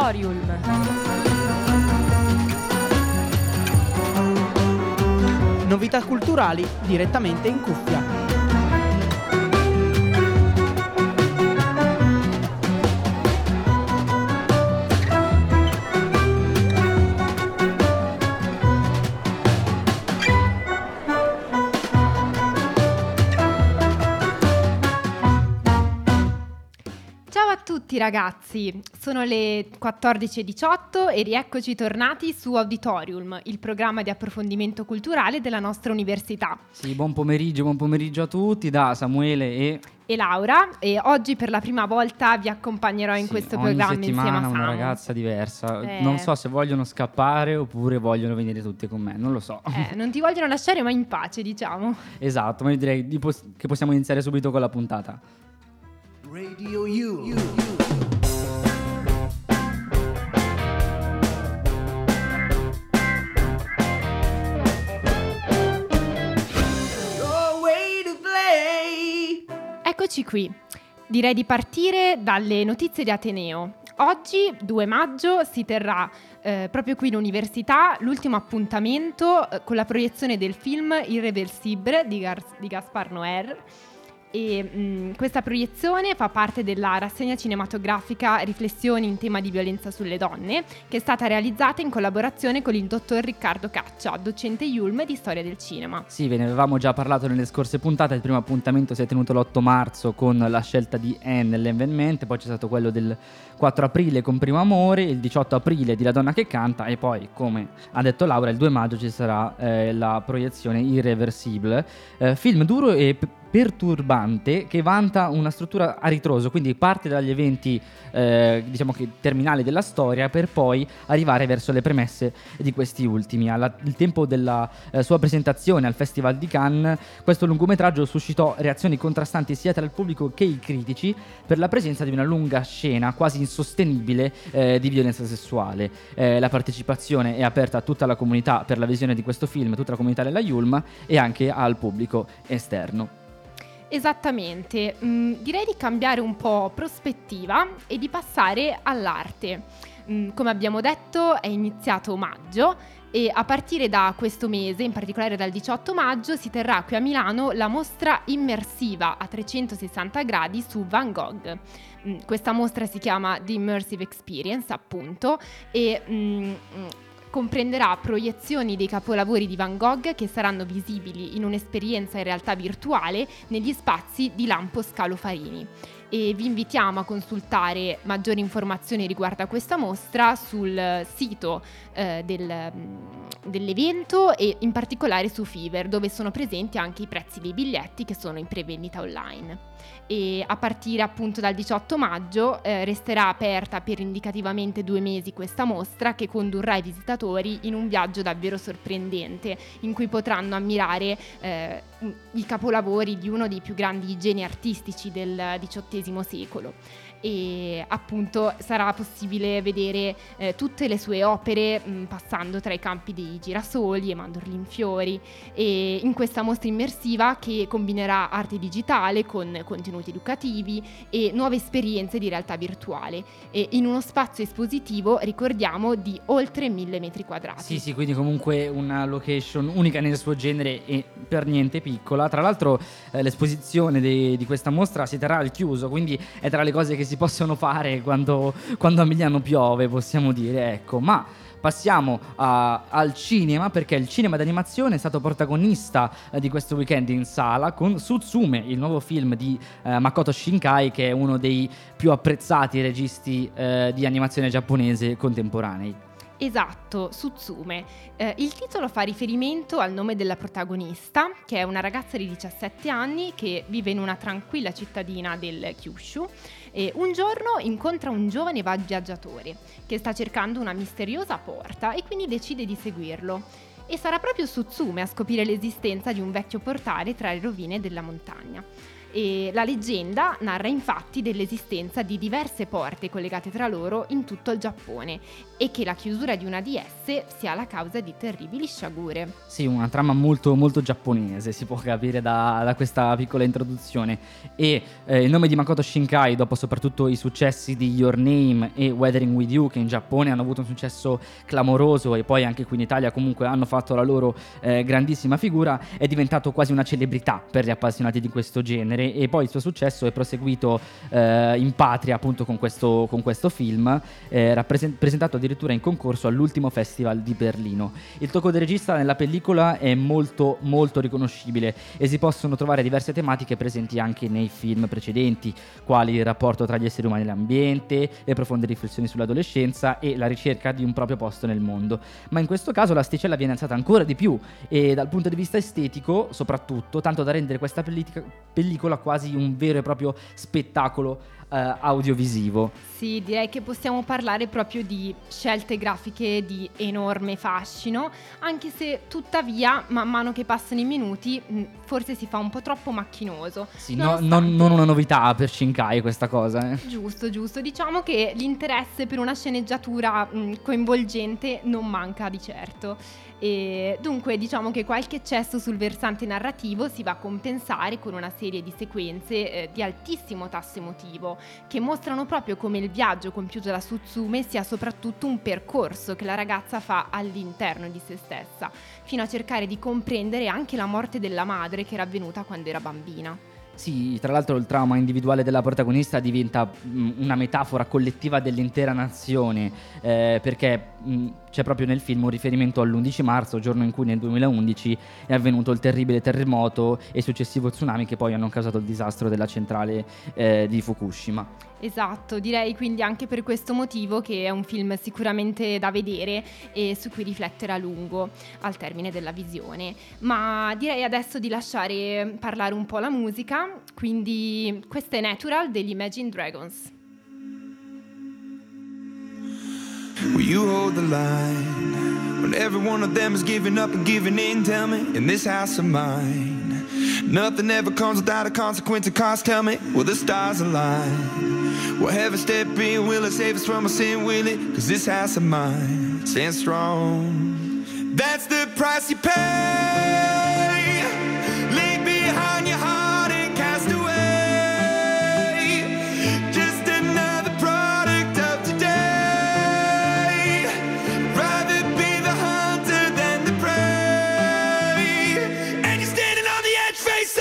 Auditorium. Novità culturali direttamente in cuffia. Ragazzi, sono le 14.18 e rieccoci tornati su Auditorium, il programma di approfondimento culturale della nostra università. Sì, buon pomeriggio, buon pomeriggio a tutti da Samuele e e Laura e oggi per la prima volta vi accompagnerò in sì, questo programma insieme a Samu. una ragazza diversa. Eh. Non so se vogliono scappare oppure vogliono venire tutte con me, non lo so. Eh, non ti vogliono lasciare mai in pace, diciamo. Esatto, ma io direi che possiamo iniziare subito con la puntata. Radio U. U. Eccoci qui. Direi di partire dalle notizie di Ateneo. Oggi, 2 maggio, si terrà eh, proprio qui in università l'ultimo appuntamento eh, con la proiezione del film Irreversible di, Gar- di Gaspar Noer e mh, questa proiezione fa parte della rassegna cinematografica Riflessioni in tema di violenza sulle donne, che è stata realizzata in collaborazione con il dottor Riccardo Caccia, docente Yulm di storia del cinema. Sì, ve ne avevamo già parlato nelle scorse puntate, il primo appuntamento si è tenuto l'8 marzo con la scelta di Anne nell'Envenment, poi c'è stato quello del 4 aprile con Primo Amore, il 18 aprile di La donna che canta e poi, come ha detto Laura, il 2 maggio ci sarà eh, la proiezione Irreversible, eh, film duro e p- perturbante che vanta una struttura a ritroso, quindi parte dagli eventi eh, diciamo che terminali della storia per poi arrivare verso le premesse di questi ultimi. Al tempo della eh, sua presentazione al Festival di Cannes, questo lungometraggio suscitò reazioni contrastanti sia tra il pubblico che i critici per la presenza di una lunga scena quasi insostenibile eh, di violenza sessuale. Eh, la partecipazione è aperta a tutta la comunità per la visione di questo film, tutta la comunità della Yulm e anche al pubblico esterno. Esattamente, mm, direi di cambiare un po' prospettiva e di passare all'arte. Mm, come abbiamo detto è iniziato maggio e a partire da questo mese, in particolare dal 18 maggio, si terrà qui a Milano la mostra immersiva a 360 gradi su Van Gogh. Mm, questa mostra si chiama The Immersive Experience, appunto, e mm, comprenderà proiezioni dei capolavori di Van Gogh che saranno visibili in un'esperienza in realtà virtuale negli spazi di Lampo Scalo Farini e vi invitiamo a consultare maggiori informazioni riguardo a questa mostra sul sito eh, del, dell'evento e in particolare su Fiverr dove sono presenti anche i prezzi dei biglietti che sono in prevendita online e a partire appunto dal 18 maggio eh, resterà aperta per indicativamente due mesi questa mostra che condurrà i visitatori in un viaggio davvero sorprendente in cui potranno ammirare eh, i capolavori di uno dei più grandi geni artistici del XVIII secolo. E appunto sarà possibile vedere eh, tutte le sue opere mh, passando tra i campi dei girasoli e mandorli in fiori. E in questa mostra immersiva che combinerà arte digitale con contenuti educativi e nuove esperienze di realtà virtuale e in uno spazio espositivo ricordiamo di oltre mille metri quadrati. Sì sì quindi comunque una location unica nel suo genere e per niente piccola tra l'altro eh, l'esposizione de- di questa mostra si terrà al chiuso quindi è tra le cose che si possono fare quando, quando a Milano piove, possiamo dire, ecco. Ma passiamo a, al cinema perché il cinema d'animazione è stato protagonista eh, di questo weekend in sala con Sutsume, il nuovo film di eh, Makoto Shinkai che è uno dei più apprezzati registi eh, di animazione giapponese contemporanei. Esatto, Sutsume. Eh, il titolo fa riferimento al nome della protagonista, che è una ragazza di 17 anni che vive in una tranquilla cittadina del Kyushu e un giorno incontra un giovane viaggiatore che sta cercando una misteriosa porta e quindi decide di seguirlo. E sarà proprio Sutsume a scoprire l'esistenza di un vecchio portale tra le rovine della montagna. E la leggenda narra infatti dell'esistenza di diverse porte collegate tra loro in tutto il Giappone e che la chiusura di una di esse sia la causa di terribili sciagure. Sì, una trama molto, molto giapponese, si può capire da, da questa piccola introduzione. E eh, il nome di Makoto Shinkai, dopo soprattutto i successi di Your Name e Weathering With You, che in Giappone hanno avuto un successo clamoroso e poi anche qui in Italia comunque hanno fatto la loro eh, grandissima figura, è diventato quasi una celebrità per gli appassionati di questo genere e poi il suo successo è proseguito eh, in patria appunto con questo, con questo film, eh, rappresent- presentato addirittura in concorso all'ultimo festival di Berlino. Il tocco del regista nella pellicola è molto molto riconoscibile e si possono trovare diverse tematiche presenti anche nei film precedenti, quali il rapporto tra gli esseri umani e l'ambiente, le profonde riflessioni sull'adolescenza e la ricerca di un proprio posto nel mondo. Ma in questo caso l'asticella viene alzata ancora di più e dal punto di vista estetico soprattutto, tanto da rendere questa pellicola quasi un vero e proprio spettacolo eh, audiovisivo. Sì, direi che possiamo parlare proprio di scelte grafiche di enorme fascino, anche se tuttavia man mano che passano i minuti mm, forse si fa un po' troppo macchinoso. Sì, no, non, non, una novità per Shinkai questa cosa. Eh. Giusto, giusto. Diciamo che l'interesse per una sceneggiatura mh, mm, coinvolgente non manca di certo. E dunque diciamo che qualche eccesso sul versante narrativo si va a compensare con una serie di sequenze eh, di altissimo tasso emotivo che mostrano proprio come il viaggio compiuto da Sutsume sia soprattutto un percorso che la ragazza fa all'interno di se stessa, fino a cercare di comprendere anche la morte della madre che era avvenuta quando era bambina. Sì, tra l'altro il trauma individuale della protagonista diventa una metafora collettiva dell'intera nazione, eh, perché mh, c'è proprio nel film un riferimento all'11 marzo, giorno in cui nel 2011 è avvenuto il terribile terremoto e successivo tsunami che poi hanno causato il disastro della centrale eh, di Fukushima. Esatto, direi quindi anche per questo motivo che è un film sicuramente da vedere e su cui riflettere a lungo al termine della visione. Ma direi adesso di lasciare parlare un po' la musica, quindi questa è Natural degli Imagine Dragons. Will you hold the line when every one of them is giving up and giving in? Tell me, in this house of mine, nothing ever comes without a consequence of cost. Tell me, will the stars align? Will every step in, will it save us from our sin, will it? Cause this house of mine stands strong. That's the price you pay. Leave behind your heart and cast away. Just another product of today. Rather be the hunter than the prey. And you're standing on the edge, face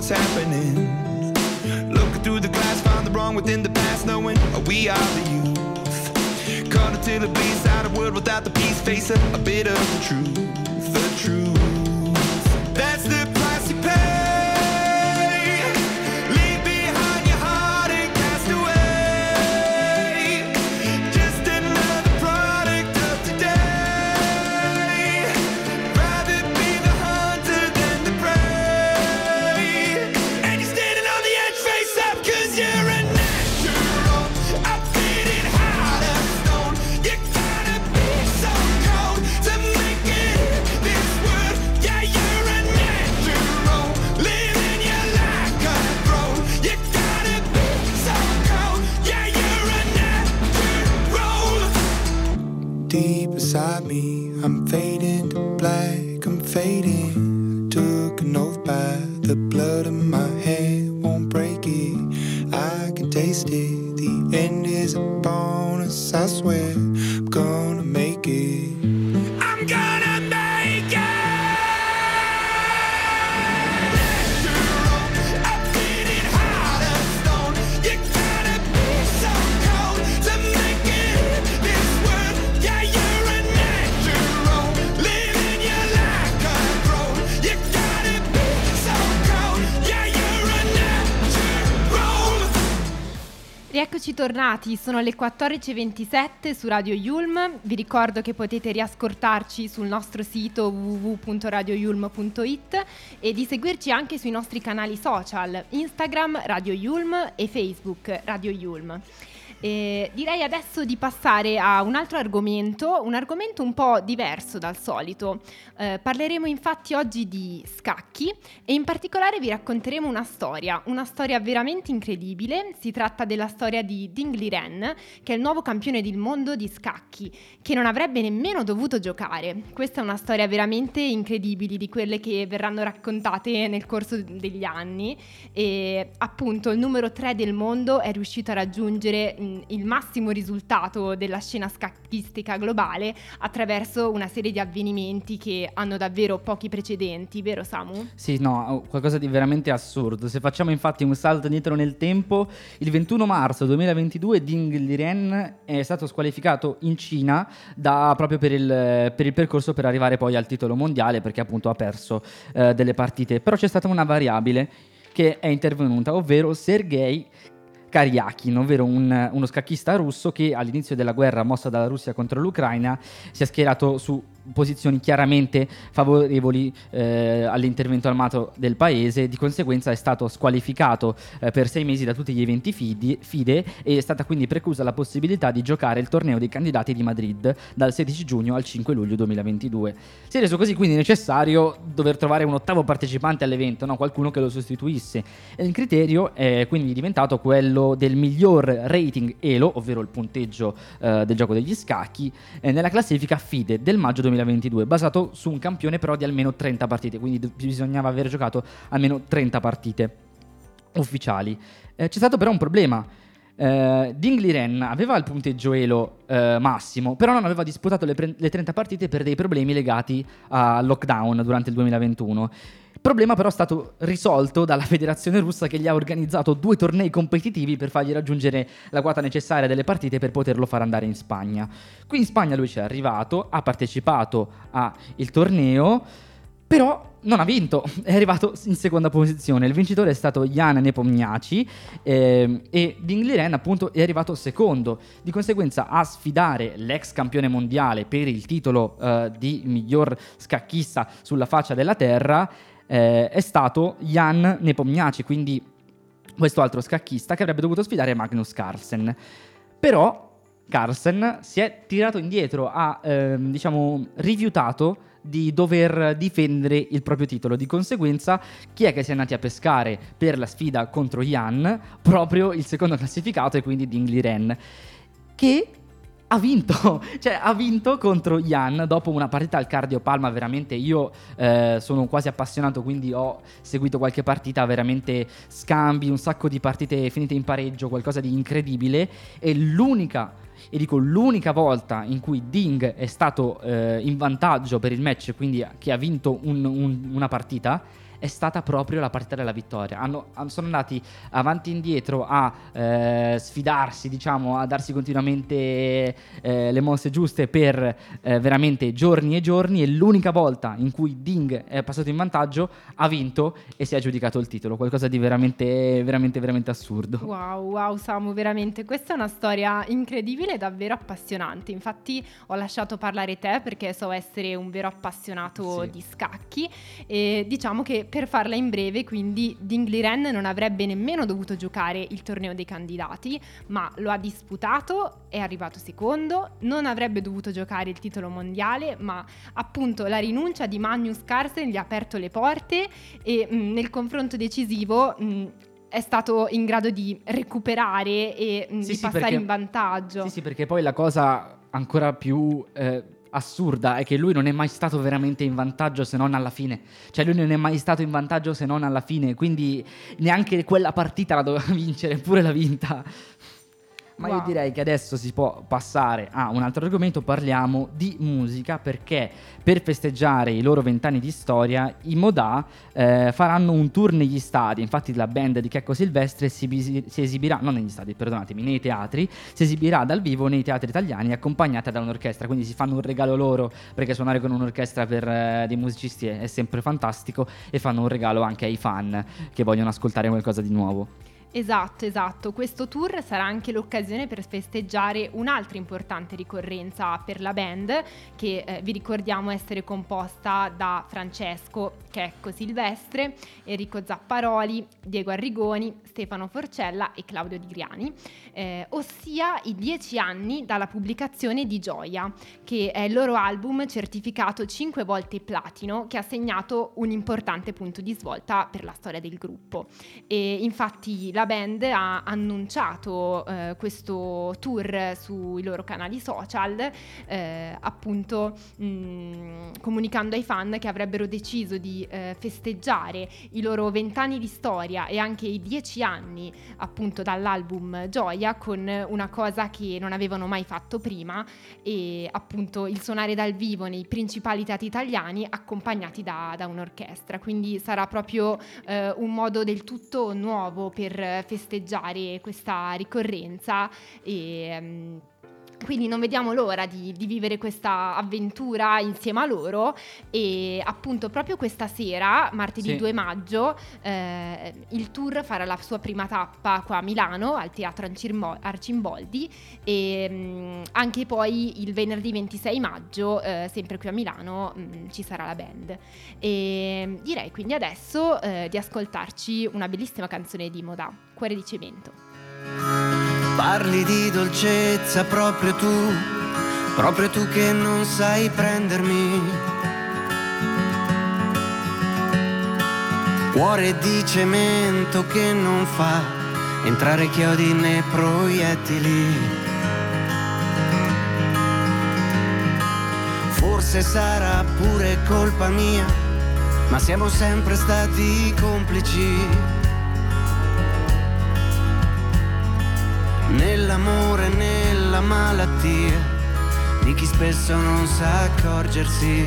what's happening. Looking through the glass, find the wrong within the past, knowing we are the youth. Caught until it bleeds out of world without the peace, face facing a bit of the truth, the truth. Eccoci tornati, sono le 14.27 su Radio Yulm, vi ricordo che potete riascoltarci sul nostro sito www.radioyulm.it e di seguirci anche sui nostri canali social, Instagram Radio Yulm e Facebook Radio Yulm. E direi adesso di passare a un altro argomento, un argomento un po' diverso dal solito. Eh, parleremo infatti oggi di scacchi e in particolare vi racconteremo una storia, una storia veramente incredibile. Si tratta della storia di Ding Liren, che è il nuovo campione del mondo di scacchi, che non avrebbe nemmeno dovuto giocare. Questa è una storia veramente incredibile di quelle che verranno raccontate nel corso degli anni e appunto il numero 3 del mondo è riuscito a raggiungere il massimo risultato della scena scacchistica globale attraverso una serie di avvenimenti che hanno davvero pochi precedenti, vero Samu? Sì, no, qualcosa di veramente assurdo. Se facciamo infatti un salto indietro nel tempo, il 21 marzo 2022 Ding Liren è stato squalificato in Cina da, proprio per il, per il, percorso per arrivare poi al titolo mondiale perché appunto ha perso eh, delle partite. Però c'è stata una variabile che è intervenuta, ovvero Sergei Karyakin, ovvero un, uno scacchista russo che all'inizio della guerra mossa dalla Russia contro l'Ucraina si è schierato su posizioni chiaramente favorevoli eh, all'intervento armato del paese, di conseguenza è stato squalificato eh, per sei mesi da tutti gli eventi fidi, FIDE e è stata quindi preclusa la possibilità di giocare il torneo dei candidati di Madrid dal 16 giugno al 5 luglio 2022. Si è reso così quindi necessario dover trovare un ottavo partecipante all'evento, no? qualcuno che lo sostituisse. Il criterio è quindi diventato quello del miglior rating ELO, ovvero il punteggio eh, del gioco degli scacchi, eh, nella classifica FIDE del maggio 2022 2022, basato su un campione però di almeno 30 partite, quindi bisognava aver giocato almeno 30 partite ufficiali. Eh, c'è stato però un problema. Eh, Dingli Ren aveva il punteggio Elo eh, massimo, però non aveva disputato le, pre- le 30 partite per dei problemi legati al lockdown durante il 2021. Problema però è stato risolto dalla federazione russa che gli ha organizzato due tornei competitivi per fargli raggiungere la quota necessaria delle partite per poterlo far andare in Spagna. Qui in Spagna lui è arrivato, ha partecipato al torneo, però non ha vinto, è arrivato in seconda posizione. Il vincitore è stato Jan Nepomniachtchi eh, e Ding Liren appunto è arrivato secondo. Di conseguenza a sfidare l'ex campione mondiale per il titolo eh, di miglior scacchista sulla faccia della terra eh, è stato Jan Nepomniachtchi, quindi questo altro scacchista che avrebbe dovuto sfidare Magnus Carlsen. Però Carlsen si è tirato indietro, ha ehm, diciamo rifiutato di dover difendere il proprio titolo. Di conseguenza, chi è che si è andati a pescare per la sfida contro Jan? Proprio il secondo classificato e quindi Dingli Ren. Che ha vinto, cioè ha vinto contro Jan dopo una partita al Cardio Palma, veramente io eh, sono quasi appassionato, quindi ho seguito qualche partita, veramente scambi, un sacco di partite finite in pareggio, qualcosa di incredibile. E l'unica e dico l'unica volta in cui Ding è stato eh, in vantaggio per il match, quindi che ha vinto un, un, una partita, è stata proprio la partita della vittoria. Hanno, sono andati avanti e indietro a eh, sfidarsi, diciamo, a darsi continuamente eh, le mosse giuste per eh, veramente giorni e giorni e l'unica volta in cui Ding è passato in vantaggio ha vinto e si è aggiudicato il titolo, qualcosa di veramente, veramente, veramente assurdo. Wow, wow Samu, veramente, questa è una storia incredibile e davvero appassionante. Infatti ho lasciato parlare te perché so essere un vero appassionato sì. di scacchi e diciamo che per farla in breve, quindi Dingliren non avrebbe nemmeno dovuto giocare il torneo dei candidati, ma lo ha disputato, è arrivato secondo, non avrebbe dovuto giocare il titolo mondiale, ma appunto la rinuncia di Magnus Carlsen gli ha aperto le porte e mh, mm, nel confronto decisivo mh, è stato in grado di recuperare e mh, sì, di sì, passare perché, in vantaggio. Sì, sì, perché poi la cosa ancora più... Eh assurda è che lui non è mai stato veramente in vantaggio se non alla fine. Cioè lui non è mai stato in vantaggio se non alla fine, quindi neanche quella partita la doveva vincere, eppure l'ha vinta. Ma wow. io direi che adesso si può passare a un altro argomento, parliamo di musica perché per festeggiare i loro vent'anni di storia i Modà eh, faranno un tour negli stadi, infatti la band di Checco Silvestre si, bisi- si, esibirà, non negli stadi, perdonatemi, nei teatri, si esibirà dal vivo nei teatri italiani accompagnata da un'orchestra, quindi si fanno un regalo loro perché suonare con un'orchestra per eh, dei musicisti è, è sempre fantastico e fanno un regalo anche ai fan che vogliono ascoltare qualcosa di nuovo. Esatto, esatto. Questo tour sarà anche l'occasione per festeggiare un'altra importante ricorrenza per la band, che eh, vi ricordiamo essere composta da Francesco Checco Silvestre, Enrico Zapparoli, Diego Arrigoni, Stefano Forcella e Claudio Di Griani, eh, ossia i dieci anni dalla pubblicazione di Gioia, che è il loro album certificato 5 volte platino, che ha segnato un importante punto di svolta per la storia del gruppo. E infatti la band ha annunciato eh, questo tour sui loro canali social, eh, appunto mh, mm, comunicando ai fan che avrebbero deciso di eh, festeggiare i loro vent'anni di storia e anche i dieci anni appunto dall'album Gioia con una cosa che non avevano mai fatto prima e appunto il suonare dal vivo nei principali teatri italiani accompagnati da, da un'orchestra. Quindi sarà proprio eh, un modo del tutto nuovo per festeggiare questa ricorrenza e um, quindi non vediamo l'ora di, di, vivere questa avventura insieme a loro e appunto proprio questa sera, martedì sì. 2 maggio, eh, il tour farà la sua prima tappa qua a Milano al Teatro Arcimboldi e mh, mm, anche poi il venerdì 26 maggio, eh, sempre qui a Milano, mh, mm, ci sarà la band. E direi quindi adesso eh, di ascoltarci una bellissima canzone di Moda, Cuore di Cemento. Parli di dolcezza proprio tu, proprio tu che non sai prendermi. Cuore di cemento che non fa entrare chiodi né proiettili. Forse sarà pure colpa mia, ma siamo sempre stati complici. Nell'amore, nella malattia di chi spesso non sa accorgersi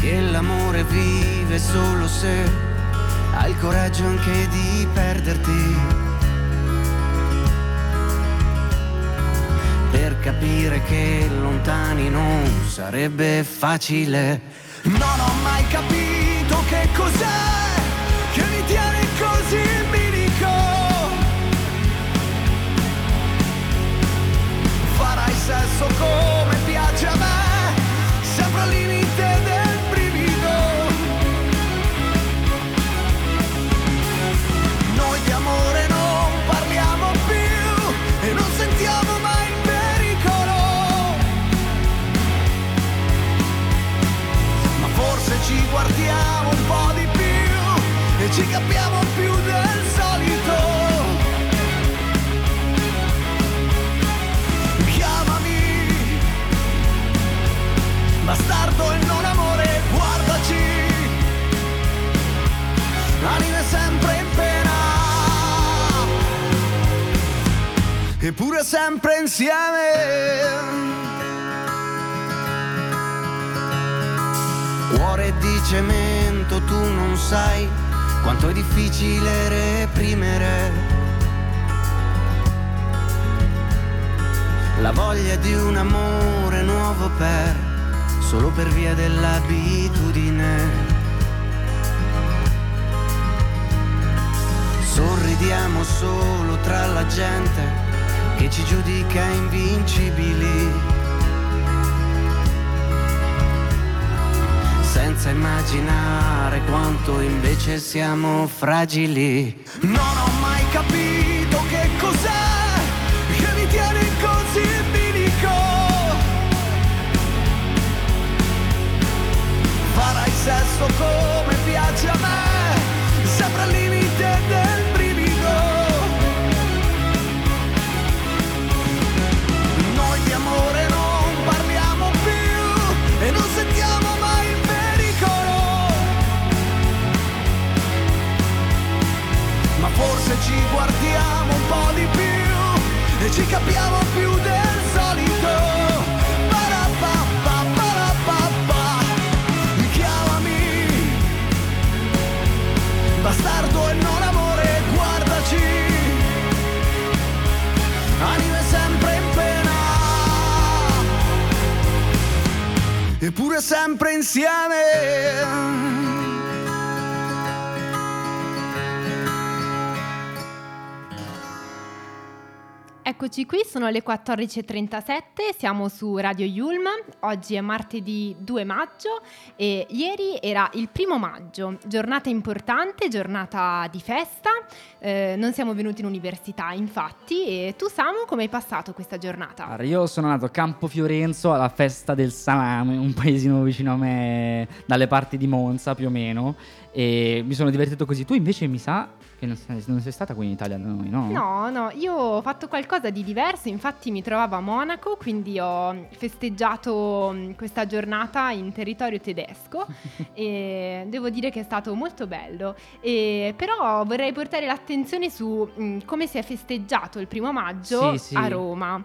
che l'amore vive solo se hai il coraggio anche di perderti. Per capire che lontani non sarebbe facile. Non ho mai capito che cos'è che mi tiene più del solito. Chiamami, bastardo e non amore, guardaci, anime sempre in pena, eppure sempre insieme. Cuore di cemento, tu non sai quanto è difficile reprimere la voglia di un amore nuovo per solo per via dell'abitudine. Sorridiamo solo tra la gente che ci giudica invincibili. Senza immaginare quanto invece siamo fragili. Non ho mai capito che cos'è ci capiamo più del solito. Parapappa, parapappa, chiamami, bastardo e non amore, guardaci, anime sempre in pena, eppure sempre insieme. Eccoci qui, sono le 14.37, siamo su Radio Yulm, oggi è martedì 2 maggio e ieri era il primo maggio, giornata importante, giornata di festa, eh, non siamo venuti in università infatti. E tu Samu come hai passato questa giornata? Allora, io sono andato a Campo Fiorenzo alla festa del salame, un paesino vicino a me dalle parti di Monza più o meno. E mi sono divertito così, tu invece mi sa che non sei, non sei, stata qui in Italia da noi, no? No, no, io ho fatto qualcosa di diverso, infatti mi trovavo a Monaco, quindi ho festeggiato mm, questa giornata in territorio tedesco e devo dire che è stato molto bello. E, però vorrei portare l'attenzione su mh, mm, come si è festeggiato il primo maggio sì, sì. a Roma.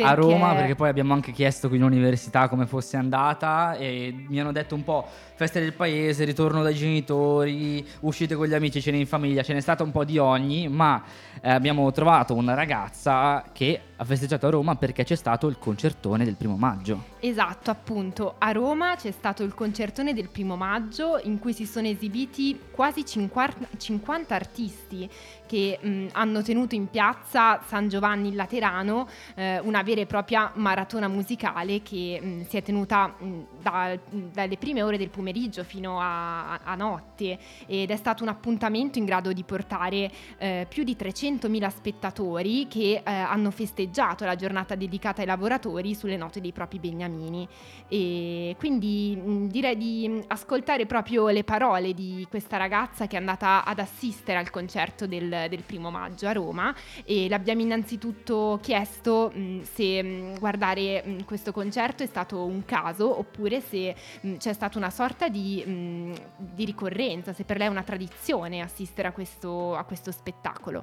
Perché... A Roma, perché poi abbiamo anche chiesto qui in università come fosse andata e mi hanno detto un po' feste del paese, ritorno dai genitori, uscite con gli amici, cene in famiglia, ce n'è stata un po' di ogni, ma eh, abbiamo trovato una ragazza che ha festeggiato a Roma perché c'è stato il concertone del primo maggio. Esatto, appunto, a Roma c'è stato il concertone del primo maggio in cui si sono esibiti quasi 50, 50 artisti che mh, hanno tenuto in piazza San Giovanni in Laterano eh, una vera e propria maratona musicale che mh, si è tenuta mh, da, dalle prime ore del pomeriggio fino a, a, notte ed è stato un appuntamento in grado di portare eh, più di 300.000 spettatori che eh, hanno festeggiato la giornata dedicata ai lavoratori sulle note dei propri beniamini. E quindi direi di ascoltare proprio le parole di questa ragazza che è andata ad assistere al concerto del, del primo maggio a Roma e l'abbiamo innanzitutto chiesto mh, se mh, guardare questo concerto è stato un caso oppure se c'è stata una sorta di, mh, di, ricorrenza, se per lei è una tradizione assistere a questo, a questo spettacolo.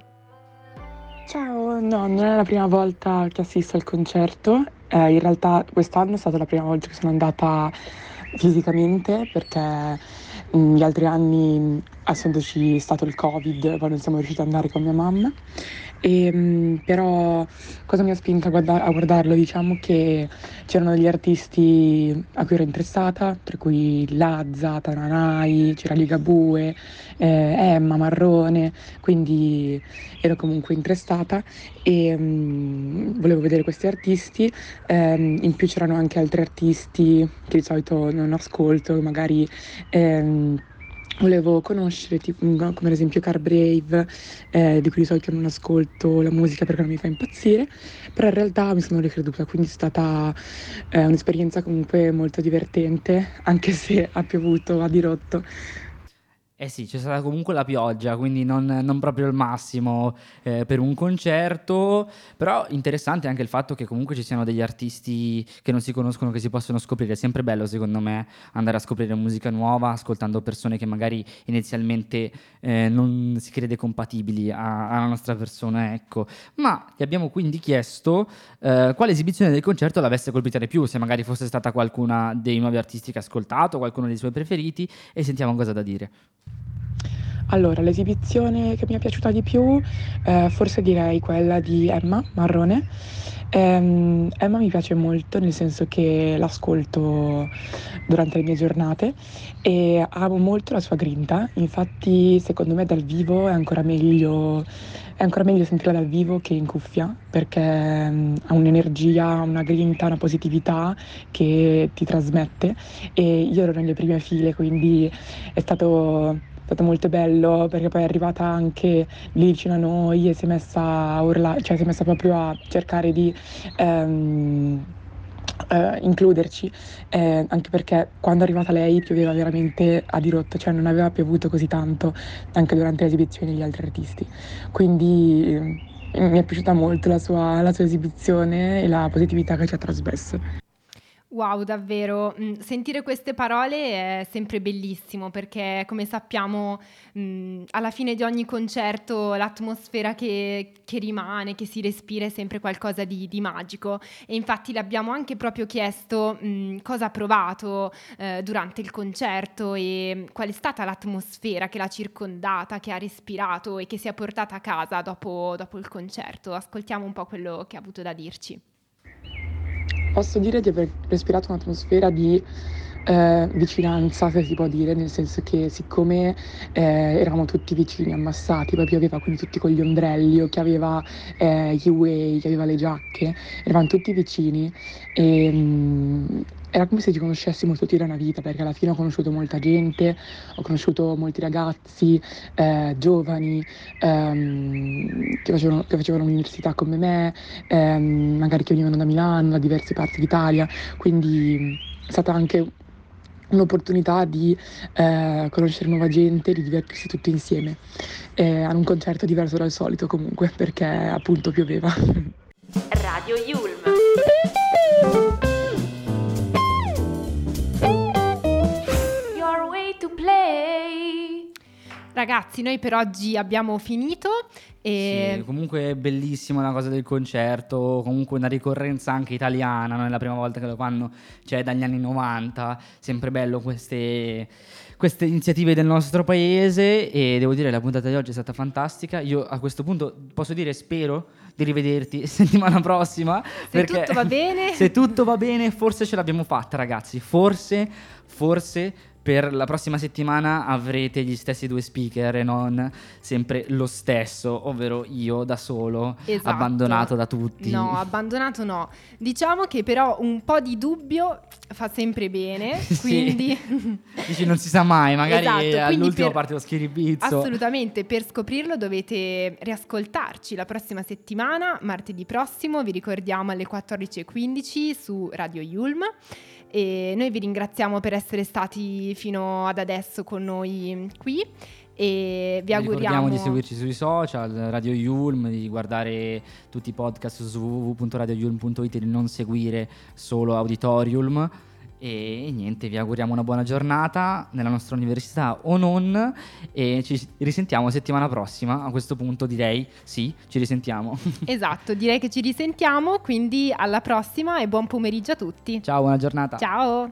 Ciao, no, non è la prima volta che assisto al concerto, eh, in realtà quest'anno è stata la prima volta che sono andata fisicamente perché negli altri anni, essendoci stato il Covid, poi non siamo riusciti ad andare con mia mamma e, ehm, però cosa mi ha spinto a, guarda- a, guardarlo? Diciamo che c'erano degli artisti a cui ero interessata, tra cui Lazza, Tananai, c'era Ligabue, eh, Emma, Marrone, quindi ero comunque interessata e um, volevo vedere questi artisti. Um, in più c'erano anche altri artisti che di solito non ascolto, magari... Um, volevo conoscere, tipo, come ad esempio Car Brave, eh, di cui di solito non ascolto la musica perché non mi fa impazzire, però in realtà mi sono ricreduta, quindi è stata eh, un'esperienza comunque molto divertente, anche se ha piovuto a dirotto. Eh sì, c'è stata comunque la pioggia, quindi non, non proprio il massimo eh, per un concerto, però interessante anche il fatto che comunque ci siano degli artisti che non si conoscono, che si possono scoprire. È sempre bello secondo me andare a scoprire musica nuova, ascoltando persone che magari inizialmente eh, non si crede compatibili a, alla nostra persona, ecco. Ma gli abbiamo quindi chiesto eh, quale esibizione del concerto l'avesse colpita di più, se magari fosse stata qualcuna dei nuovi artisti che ha ascoltato, qualcuno dei suoi preferiti, e sentiamo cosa da dire. Allora, l'esibizione che mi è piaciuta di più, eh, forse direi quella di Emma Marrone. Um, Emma mi piace molto nel senso che l'ascolto durante le mie giornate e amo molto la sua grinta, infatti secondo me dal vivo è ancora meglio, è ancora meglio sentirla dal vivo che in cuffia perché um, ha un'energia, una grinta, una positività che ti trasmette e io ero nelle prime file quindi è stato stato molto bello perché poi è arrivata anche lì vicino a noi e si è messa a urlare, cioè si è messa proprio a cercare di ehm, eh, includerci, eh, anche perché quando è arrivata lei pioveva veramente a dirotto, cioè non aveva piovuto così tanto anche durante le esibizioni degli altri artisti. Quindi eh, mi è piaciuta molto la sua, la sua esibizione e la positività che ci ha trasmesso. Wow, davvero, mh, sentire queste parole è sempre bellissimo perché come sappiamo mh, alla fine di ogni concerto l'atmosfera che, che, rimane, che si respira è sempre qualcosa di, di magico. E infatti le abbiamo anche proprio chiesto mh, cosa ha provato eh, durante il concerto e qual è stata l'atmosfera che l'ha circondata, che ha respirato e che si è portata a casa dopo, dopo il concerto. Ascoltiamo un po' quello che ha avuto da dirci posso dire di aver respirato un'atmosfera di eh, vicinanza, se si può dire, nel senso che siccome eh, eravamo tutti vicini, ammassati, poi pioveva quindi tutti con gli ombrelli, o chi aveva eh, gli way, chi aveva le giacche, eravamo tutti vicini e mh, era come se ci conoscessimo tutti da una vita, perché alla fine ho conosciuto molta gente, ho conosciuto molti ragazzi eh, giovani ehm, che, facevano, che facevano l'università come me, ehm, magari che venivano da Milano, da diverse parti d'Italia, quindi è stata anche un'opportunità di eh, conoscere nuova gente, di divertirsi tutti insieme. Eh, ad un concerto diverso dal solito comunque, perché appunto pioveva. Radio Yulm. Ragazzi, noi per oggi abbiamo finito e Sì, comunque è bellissima la cosa del concerto, comunque una ricorrenza anche italiana, non è la prima volta che lo fanno, cioè dagli anni 90, sempre bello queste, queste iniziative del nostro paese e devo dire la puntata di oggi è stata fantastica, io a questo punto posso dire spero di rivederti settimana prossima. Se tutto va bene. se tutto va bene forse ce l'abbiamo fatta ragazzi, forse, forse per la prossima settimana avrete gli stessi due speaker e non sempre lo stesso, ovvero io da solo, Esatto. abbandonato da tutti. No, abbandonato no. Diciamo che però un po' di dubbio fa sempre bene, Sì. quindi Dici non si sa mai, magari Esatto, all'ultimo per- parte lo schiribizzo. assolutamente per scoprirlo dovete riascoltarci la prossima settimana, martedì prossimo, vi ricordiamo alle 14.15 su Radio Yulm. E noi vi ringraziamo per essere stati fino ad adesso con noi qui e vi auguriamo ricordiamo di seguirci sui social, Radio Yulm, di guardare tutti i podcast su www.radioyulm.it e di non seguire solo Auditorium. E niente, vi auguriamo una buona giornata nella nostra università o non. E ci risentiamo settimana prossima. A questo punto direi sì, ci risentiamo. Esatto, direi che ci risentiamo, quindi alla prossima e buon pomeriggio a tutti. Ciao, buona giornata. Ciao!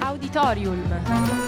Auditorium.